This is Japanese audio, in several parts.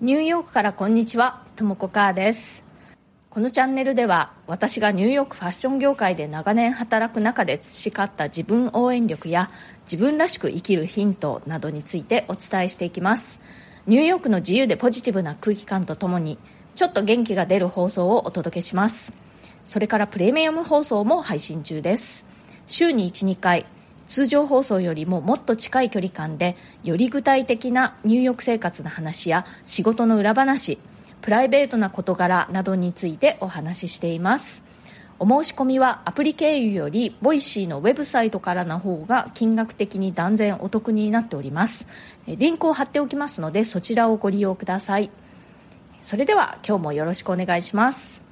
ニューヨークからこんにちは、ともこかーです。このチャンネルでは私がニューヨークファッション業界で長年働く中で培った自分応援力や自分らしく生きるヒントなどについてお伝えしていきます。ニューヨークの自由でポジティブな空気感とともにちょっと元気が出る放送をお届けします。それからプレミアム放送も配信中です。週に1、2回通常放送よりももっと近い距離感でより具体的なニューヨーク生活の話や仕事の裏話プライベートな事柄などについてお話ししています。お申し込みはアプリ経由より Voicy のウェブサイトからの方が金額的に断然お得になっております。リンクを貼っておきますのでそちらをご利用ください。それでは今日もよろしくお願いします。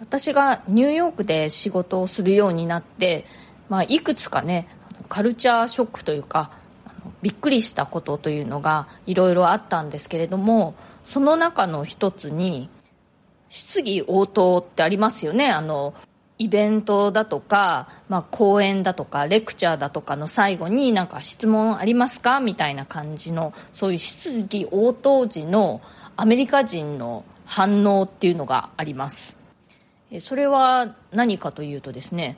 私がニューヨークで仕事をするようになってまあ、いくつかねカルチャーショックというかびっくりしたことというのがいろいろあったんですけれどもその中の一つに質疑応答ってありますよね。あのイベントだとか、まあ、講演だとかレクチャーだとかの最後になんか質問ありますか？みたいな感じのそういう質疑応答時のアメリカ人の反応っていうのがあります。それは何かというとですね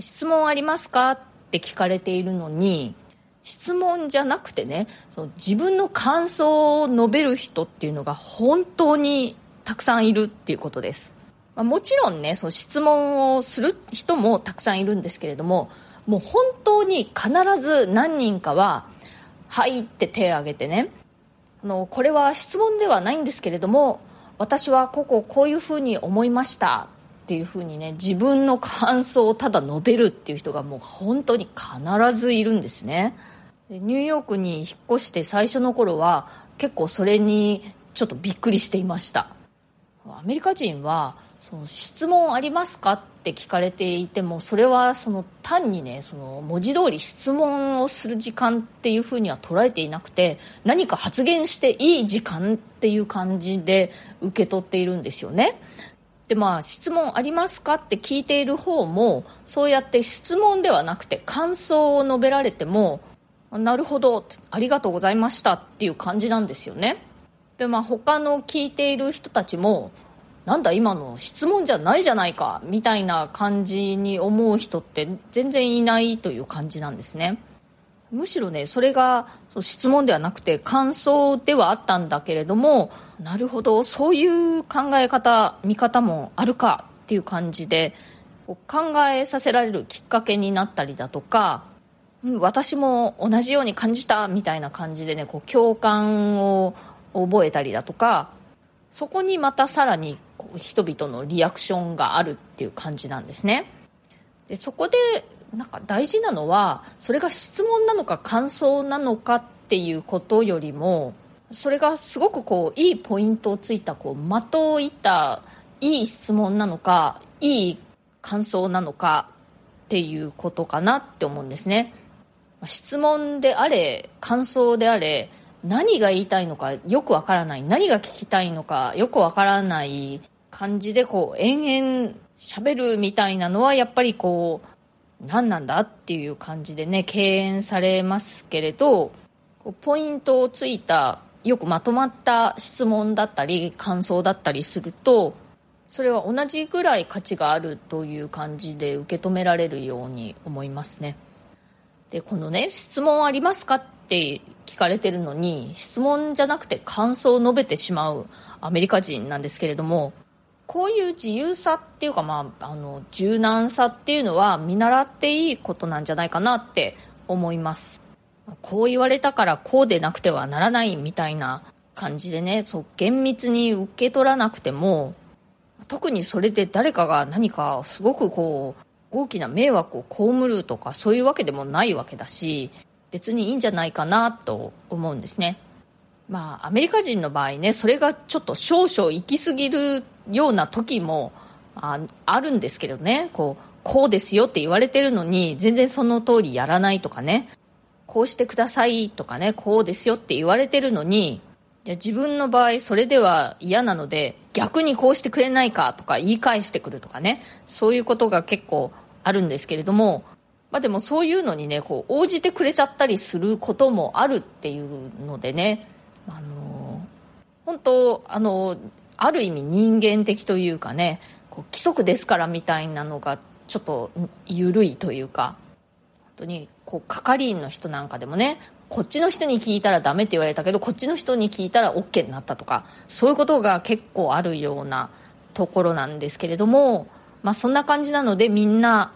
質問ありますか？って聞かれているのに質問じゃなくてねその自分の感想を述べる人っていうのが本当にたくさんいるっていうことです、まあ、もちろんねその質問をする人もたくさんいるんですけれどももう本当に必ず何人かは「はい」って手を挙げてねあのこれは質問ではないんですけれども私はこここういうふうに思いました。っていうふうにね自分の感想をただ述べるっていう人がもう本当に必ずいるんですね。ニューヨークに引っ越して最初の頃は結構それにちょっとびっくりしていました。アメリカ人はその質問ありますかって聞かれていてもそれはその単にねその文字通り質問をする時間っていうふうには捉えていなくて何か発言していい時間っていう感じで受け取っているんですよね。でまあ質問ありますかって聞いている方もそうやって質問ではなくて感想を述べられてもなるほどありがとうございましたっていう感じなんですよね。でまあ他の聞いている人たちもなんだ今の質問じゃないじゃないかみたいな感じに思う人って全然いないという感じなんですね。むしろねそれが質問ではなくて感想ではあったんだけれどもなるほどそういう考え方見方もあるかっていう感じで考えさせられるきっかけになったりだとか、うん、私も同じように感じたみたいな感じでねこう共感を覚えたりだとかそこにまたさらにこう人々のリアクションがあるっていう感じなんですね。でそこでなんか大事なのはそれが質問なのか感想なのかっていうことよりもそれがすごくこういいポイントをついたこう的を射ったいい質問なのかいい感想なのかっていうことかなって思うんですね。質問であれ感想であれ何が言いたいのかよくわからない何が聞きたいのかよくわからない感じでこう延々喋るみたいなのはやっぱりこう何なんだっていう感じでね敬遠されますけれどポイントをついたよくまとまった質問だったり感想だったりするとそれは同じぐらい価値があるという感じで受け止められるように思いますね。でこのね質問ありますかって聞かれてるのに質問じゃなくて感想を述べてしまうアメリカ人なんですけれどもこういう自由さっていうか、まあ、あの柔軟さっていうのは見習っていいことなんじゃないかなって思います。こう言われたからこうでなくてはならないみたいな感じでねそう厳密に受け取らなくても特にそれで誰かが何かすごくこう大きな迷惑を被るとかそういうわけでもないわけだし別にいいんじゃないかなと思うんですね。まあアメリカ人の場合ねそれがちょっと少々行き過ぎるような時もああるんですけどね。こうこうですよって言われてるのに全然その通りやらないとかね。こうしてくださいとかね。こうですよって言われてるのにいや自分の場合それでは嫌なので逆にこうしてくれないかとか言い返してくるとかね。そういうことが結構あるんですけれどもまあでもそういうのにねこう応じてくれちゃったりすることもあるっていうのでね。あの本当あのある意味人間的というかねこう規則ですからみたいなのがちょっと緩いというか本当にこう係員の人なんかでもねこっちの人に聞いたらダメって言われたけどこっちの人に聞いたら OK になったとかそういうことが結構あるようなところなんですけれども、まあ、そんな感じなのでみんな、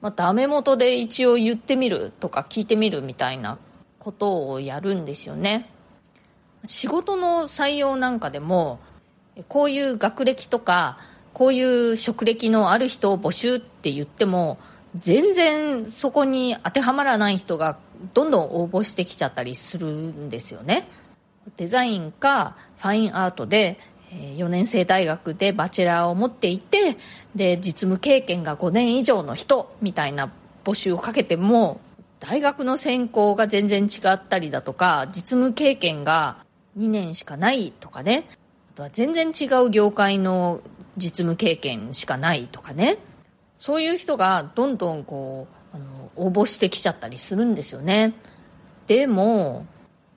まあ、ダメ元で一応言ってみるとか聞いてみるみたいなことをやるんですよね。仕事の採用なんかでもこういう学歴とかこういう職歴のある人を募集って言っても全然そこに当てはまらない人がどんどん応募してきちゃったりするんですよね。デザインかファインアートで4年生大学でバチェラーを持っていてで実務経験が5年以上の人みたいな募集をかけても大学の専攻が全然違ったりだとか実務経験が2年しかないとかね。とは全然違う業界の実務経験しかないとかね。そういう人がどんどんこうあの応募してきちゃったりするんですよね。でも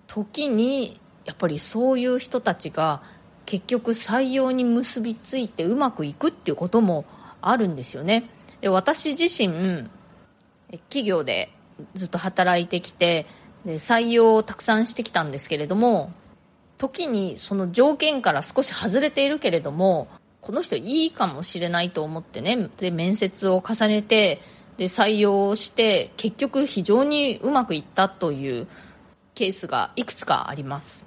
時にやっぱりそういう人たちが結局採用に結びついてうまくいくっていうこともあるんですよね。で私自身企業でずっと働いてきてで採用をたくさんしてきたんですけれども時にその条件から少し外れているけれどもこの人いいかもしれないと思ってねで面接を重ねてで採用して結局非常にうまくいったというケースがいくつかあります。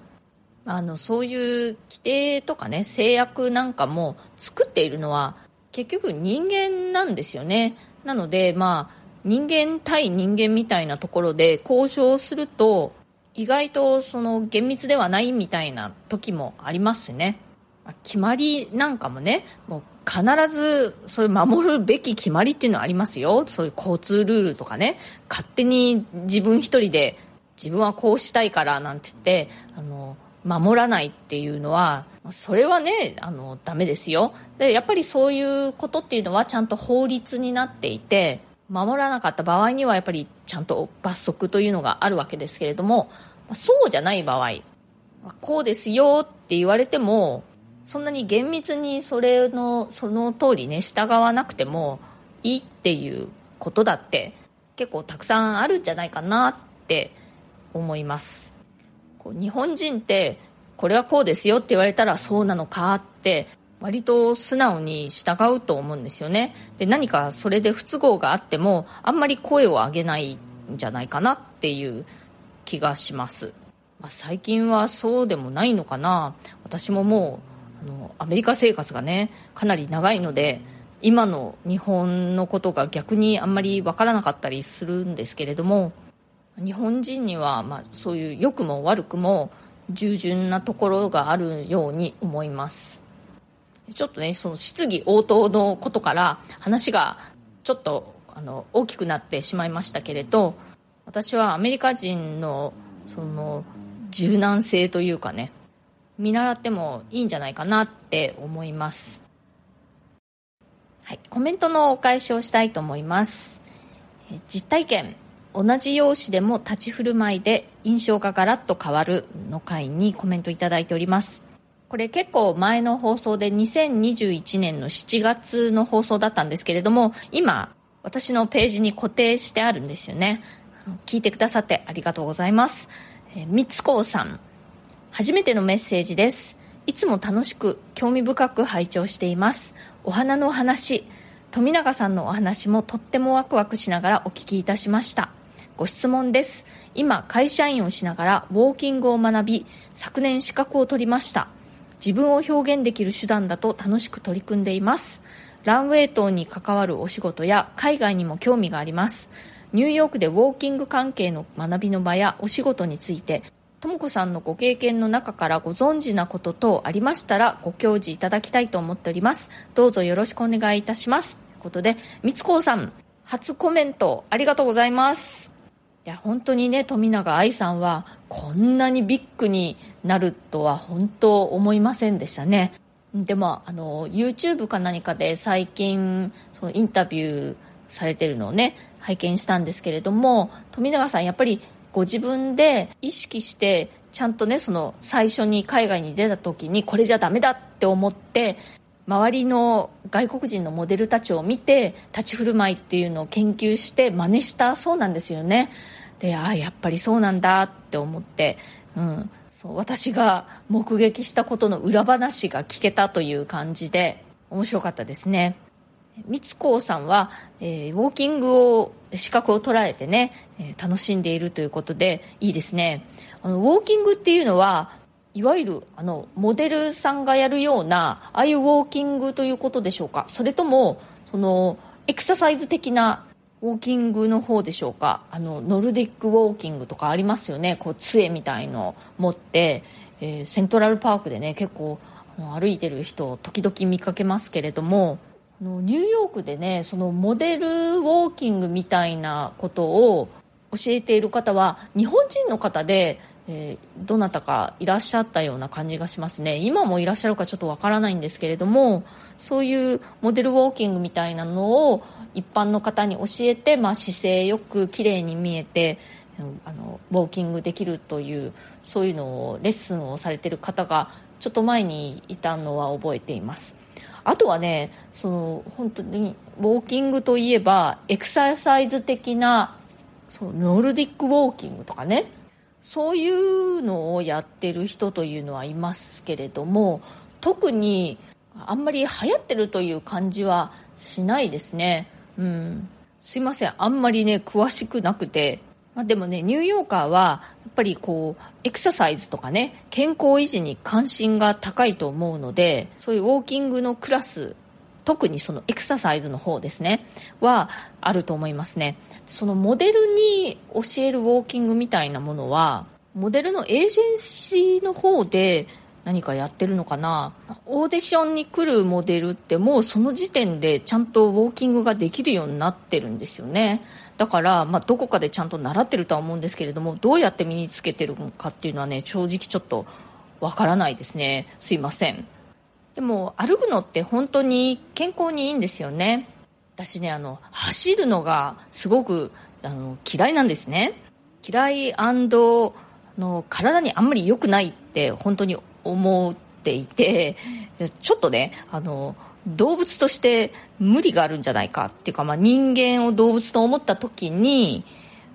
あのそういう規定とかね制約なんかも作っているのは結局人間なんですよね。なのでまあ人間対人間みたいなところで交渉すると意外とその厳密ではないみたいな時もありますしね。決まりなんかもねもう必ずそれ守るべき決まりっていうのはありますよ。そういう交通ルールとかね。勝手に自分一人で自分はこうしたいからなんて言ってあの守らないっていうのはそれはねあのダメですよ。でやっぱりそういうことっていうのはちゃんと法律になっていて守らなかった場合にはやっぱりちゃんと罰則というのがあるわけですけれどもそうじゃない場合こうですよって言われてもそんなに厳密にそれのその通りね従わなくてもいいっていうことだって結構たくさんあるんじゃないかなって思います。こう日本人ってこれはこうですよって言われたらそうなのかって割と素直に従うと思うんですよね。で何かそれで不都合があってもあんまり声を上げないんじゃないかなっていう気がします、まあ、最近はそうでもないのかな。私ももうあのアメリカ生活がねかなり長いので今の日本のことが逆にあんまり分からなかったりするんですけれども日本人には、まあ、そういう良くも悪くも従順なところがあるように思います。ちょっとねその質疑応答のことから話がちょっとあの大きくなってしまいましたけれど私はアメリカ人のその柔軟性というかね見習ってもいいんじゃないかなって思います。はいコメントのお返しをしたいと思います。実体験同じ容姿でも立ち振る舞いで印象がガラッと変わるの回にコメントいただいております。これ結構前の放送で2021年の7月の放送だったんですけれども今私のページに固定してあるんですよね聞いてくださってありがとうございますみつこうさん初めてのメッセージです。いつも楽しく興味深く拝聴しています。お花の話、富永さんのお話もとってもワクワクしながらお聞きいたしました。ご質問です。今、会社員をしながらウォーキングを学び、昨年資格を取りました。自分を表現できる手段だと楽しく取り組んでいます。ランウェイ等に関わるお仕事や海外にも興味があります。ニューヨークでウォーキング関係の学びの場やお仕事についてとも子さんのご経験の中からご存知なこと等ありましたらご教示いただきたいと思っておりますどうぞよろしくお願いいたしますということでみつこさん初コメントありがとうございますいや本当にね富永愛さんはこんなにビッグになるとは本当思いませんでしたね。でもあの YouTube か何かで最近そのインタビューされてるのをね拝見したんですけれども富永さんやっぱりご自分で意識してちゃんとねその最初に海外に出た時にこれじゃダメだって思って周りの外国人のモデルたちを見て立ち振る舞いっていうのを研究して真似したそうなんですよね。でああやっぱりそうなんだって思って、うん、そう私が目撃したことの裏話が聞けたという感じで面白かったですね。光子さんは、えー、ウォーキングを資格を捉えてね、えー、楽しんでいるということでいいですね。あのウォーキングっていうのはいわゆるあのモデルさんがやるようなああいうウォーキングということでしょうか？それともそのエクササイズ的なウォーキングの方でしょうか？あのノルディックウォーキングとかありますよね？こう杖みたいのを持って、えー、セントラルパークでね結構歩いてる人を時々見かけますけれどもニューヨークでねそのモデルウォーキングみたいなことを教えている方は日本人の方で、えー、どなたかいらっしゃったような感じがしますね。今もいらっしゃるかちょっとわからないんですけれどもそういうモデルウォーキングみたいなのを一般の方に教えて、まあ、姿勢よく綺麗に見えてあのウォーキングできるというそういうのをレッスンをされてる方がちょっと前にいたのは覚えています。あとはねその本当にウォーキングといえばエクササイズ的なそうノルディックウォーキングとかね。そういうのをやってる人というのはいますけれども特にあんまり流行ってるという感じはしないですね。うん。すいません。あんまりね詳しくなくて。まあ、でもねニューヨーカーはやっぱりこうエクササイズとかね健康維持に関心が高いと思うのでそういうウォーキングのクラス特にそのエクササイズの方ですねはあると思いますね。そのモデルに教えるウォーキングみたいなものはモデルのエージェンシーの方で何かやってるのかな。オーディションに来るモデルってもうその時点でちゃんとウォーキングができるようになってるんですよね。だから、まあ、どこかでちゃんと習ってるとは思うんですけれどもどうやって身につけてるのかっていうのはね正直ちょっとわからないですね。すいません。でも歩くのって本当に健康にいいんですよね。私ねあの走るのがすごくあの嫌いなんですね。嫌いの体にあんまり良くないって本当に思っていてちょっとねあの動物として無理があるんじゃないかっていうか、まあ、人間を動物と思った時に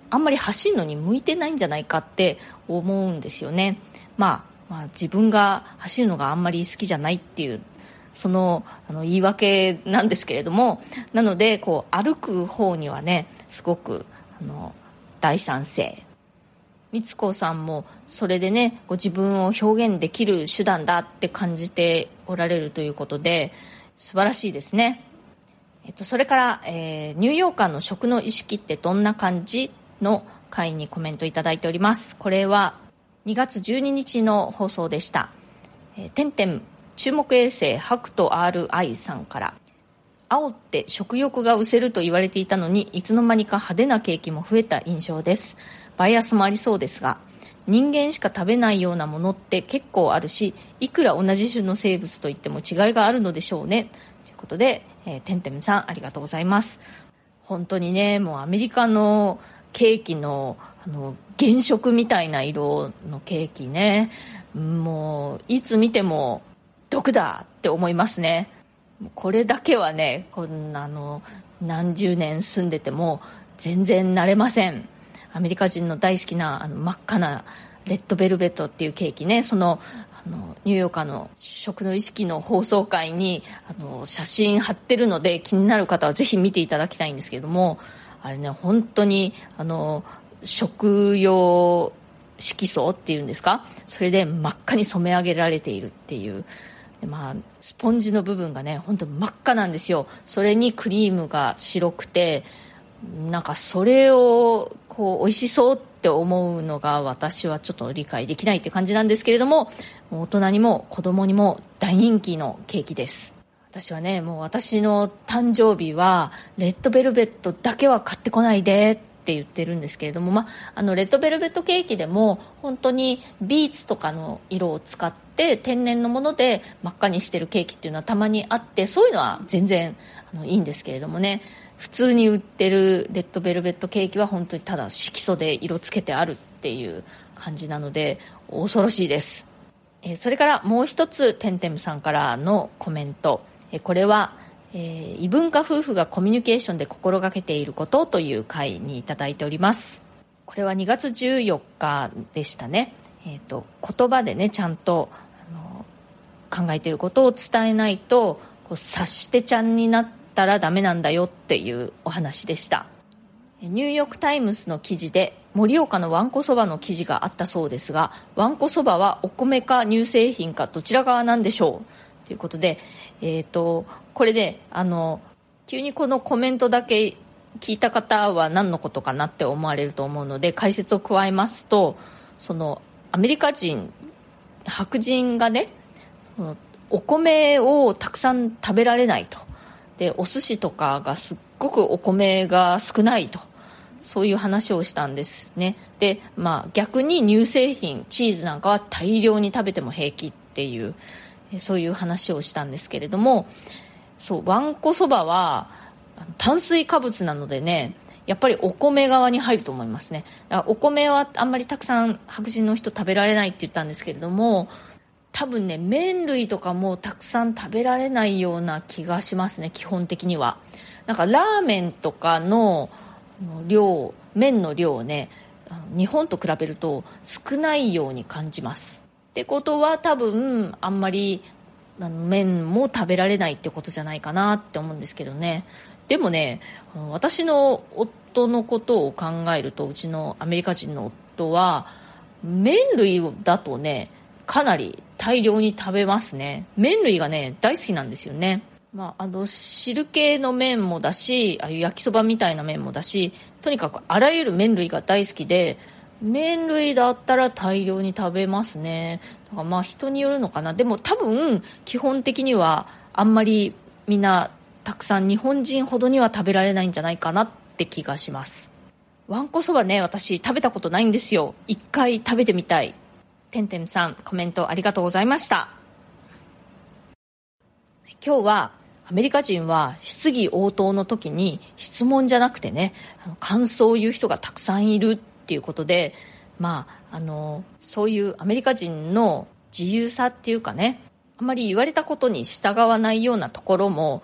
あんまり走るのに向いてないんじゃないかって思うんですよね、まあ、まあ自分が走るのがあんまり好きじゃないっていうそのあの言い訳なんですけれどもなのでこう歩く方にはねすごくあの大賛成。光子さんもそれでねご自分を表現できる手段だって感じておられるということで素晴らしいですね、えっと、それから、えー、ニューヨーカーの食の意識ってどんな感じ？の回にコメントいただいております。これは2月12日の放送でした「えー、てんてん注目衛星ハクト RI さんから青って食欲が失せると言われていたのにいつの間にか派手なケーキも増えた印象です。バイアスもありそうですが人間しか食べないようなものって結構あるしいくら同じ種の生物といっても違いがあるのでしょうね。ということで、えー、てんてんさんありがとうございます。本当にねもうアメリカのケーキのあの原色みたいな色のケーキね。もういつ見ても毒だって思いますね。これだけはねこんなの何十年住んでても全然慣れません。アメリカ人の大好きなあの真っ赤なレッドベルベットっていうケーキね。そのあのニューヨーカーの食の意識の放送会にあの写真貼ってるので気になる方はぜひ見ていただきたいんですけども。あれね本当にあの食用色素っていうんですか？それで真っ赤に染め上げられているっていう。まあ、スポンジの部分がね本当真っ赤なんですよ。それにクリームが白くてなんかそれをこう美味しそうって思うのが私はちょっと理解できないって感じなんですけれども大人にも子供にも大人気のケーキです。私はねもう私の誕生日はレッドベルベットだけは買ってこないでって言ってるんですけれども、まあ、のレッドベルベットケーキでも本当にビーツとかの色を使って天然のもので真っ赤にしてるケーキっていうのはたまにあってそういうのは全然あのいいんですけれどもね。普通に売ってるレッドベルベットケーキは本当にただ色素で色つけてあるっていう感じなので恐ろしいです、えそれからもう一つてんてむさんからのコメント、これはえー、異文化夫婦がコミュニケーションで心がけていることという回にいただいております。これは2月14日でしたね、えーと、言葉でねちゃんとあの考えていることを伝えないとこう察してちゃんになったらダメなんだよっていうお話でした。ニューヨーク・タイムズの記事で盛岡のわんこそばの記事があったそうですがわんこそばはお米か乳製品かどちら側なんでしょう。ということで、えーとこれであの急にこのコメントだけ聞いた方は何のことかなって思われると思うので解説を加えますとそのアメリカ人白人がねそのお米をたくさん食べられないと。でお寿司とかがすっごくお米が少ないと。そういう話をしたんですね。で、まあ、逆に乳製品チーズなんかは大量に食べても平気っていうそういう話をしたんですけれどもそうわんこそばは炭水化物なのでねやっぱりお米側に入ると思いますね。お米はあんまりたくさん白人の人食べられないって言ったんですけれども多分ね麺類とかもたくさん食べられないような気がしますね基本的には。なんかラーメンとかの量麺の量をね日本と比べると少ないように感じます。ってことは多分あんまりあの麺も食べられないってことじゃないかなって思うんですけどね。でもね私の夫のことを考えるとうちのアメリカ人の夫は麺類だとねかなり大量に食べますね。麺類がね大好きなんですよね。まあ、あの汁系の麺もだしああいう焼きそばみたいな麺もだしとにかくあらゆる麺類が大好きで麺類だったら大量に食べますね。だからまあ人によるのかな。でも多分基本的にはあんまりみんなたくさん日本人ほどには食べられないんじゃないかなって気がします。わんこそばね私食べたことないんですよ。一回食べてみたい。てんてんさんコメントありがとうございました。今日はアメリカ人は質疑応答の時に質問じゃなくてね感想を言う人がたくさんいるってっていうことで、まあ、あのそういうアメリカ人の自由さっていうかねあまり言われたことに従わないようなところも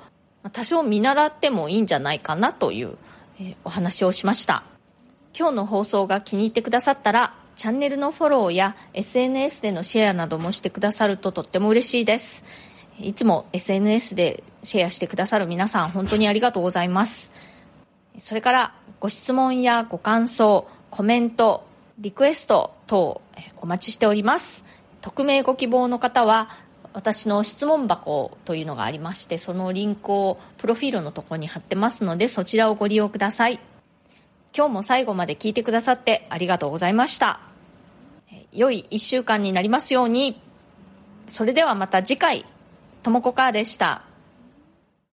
多少見習ってもいいんじゃないかなという、えー、お話をしました。今日の放送が気に入ってくださったらチャンネルのフォローや SNS でのシェアなどもしてくださるととっても嬉しいです。いつも SNS でシェアしてくださる皆さん本当にありがとうございます。それからご質問やご感想コメント、リクエスト等お待ちしております。匿名ご希望の方は私の質問箱というのがありましてそのリンクをプロフィールのところに貼ってますのでそちらをご利用ください。今日も最後まで聞いてくださってありがとうございました。良い1週間になりますように。それではまた次回ともこかーでした。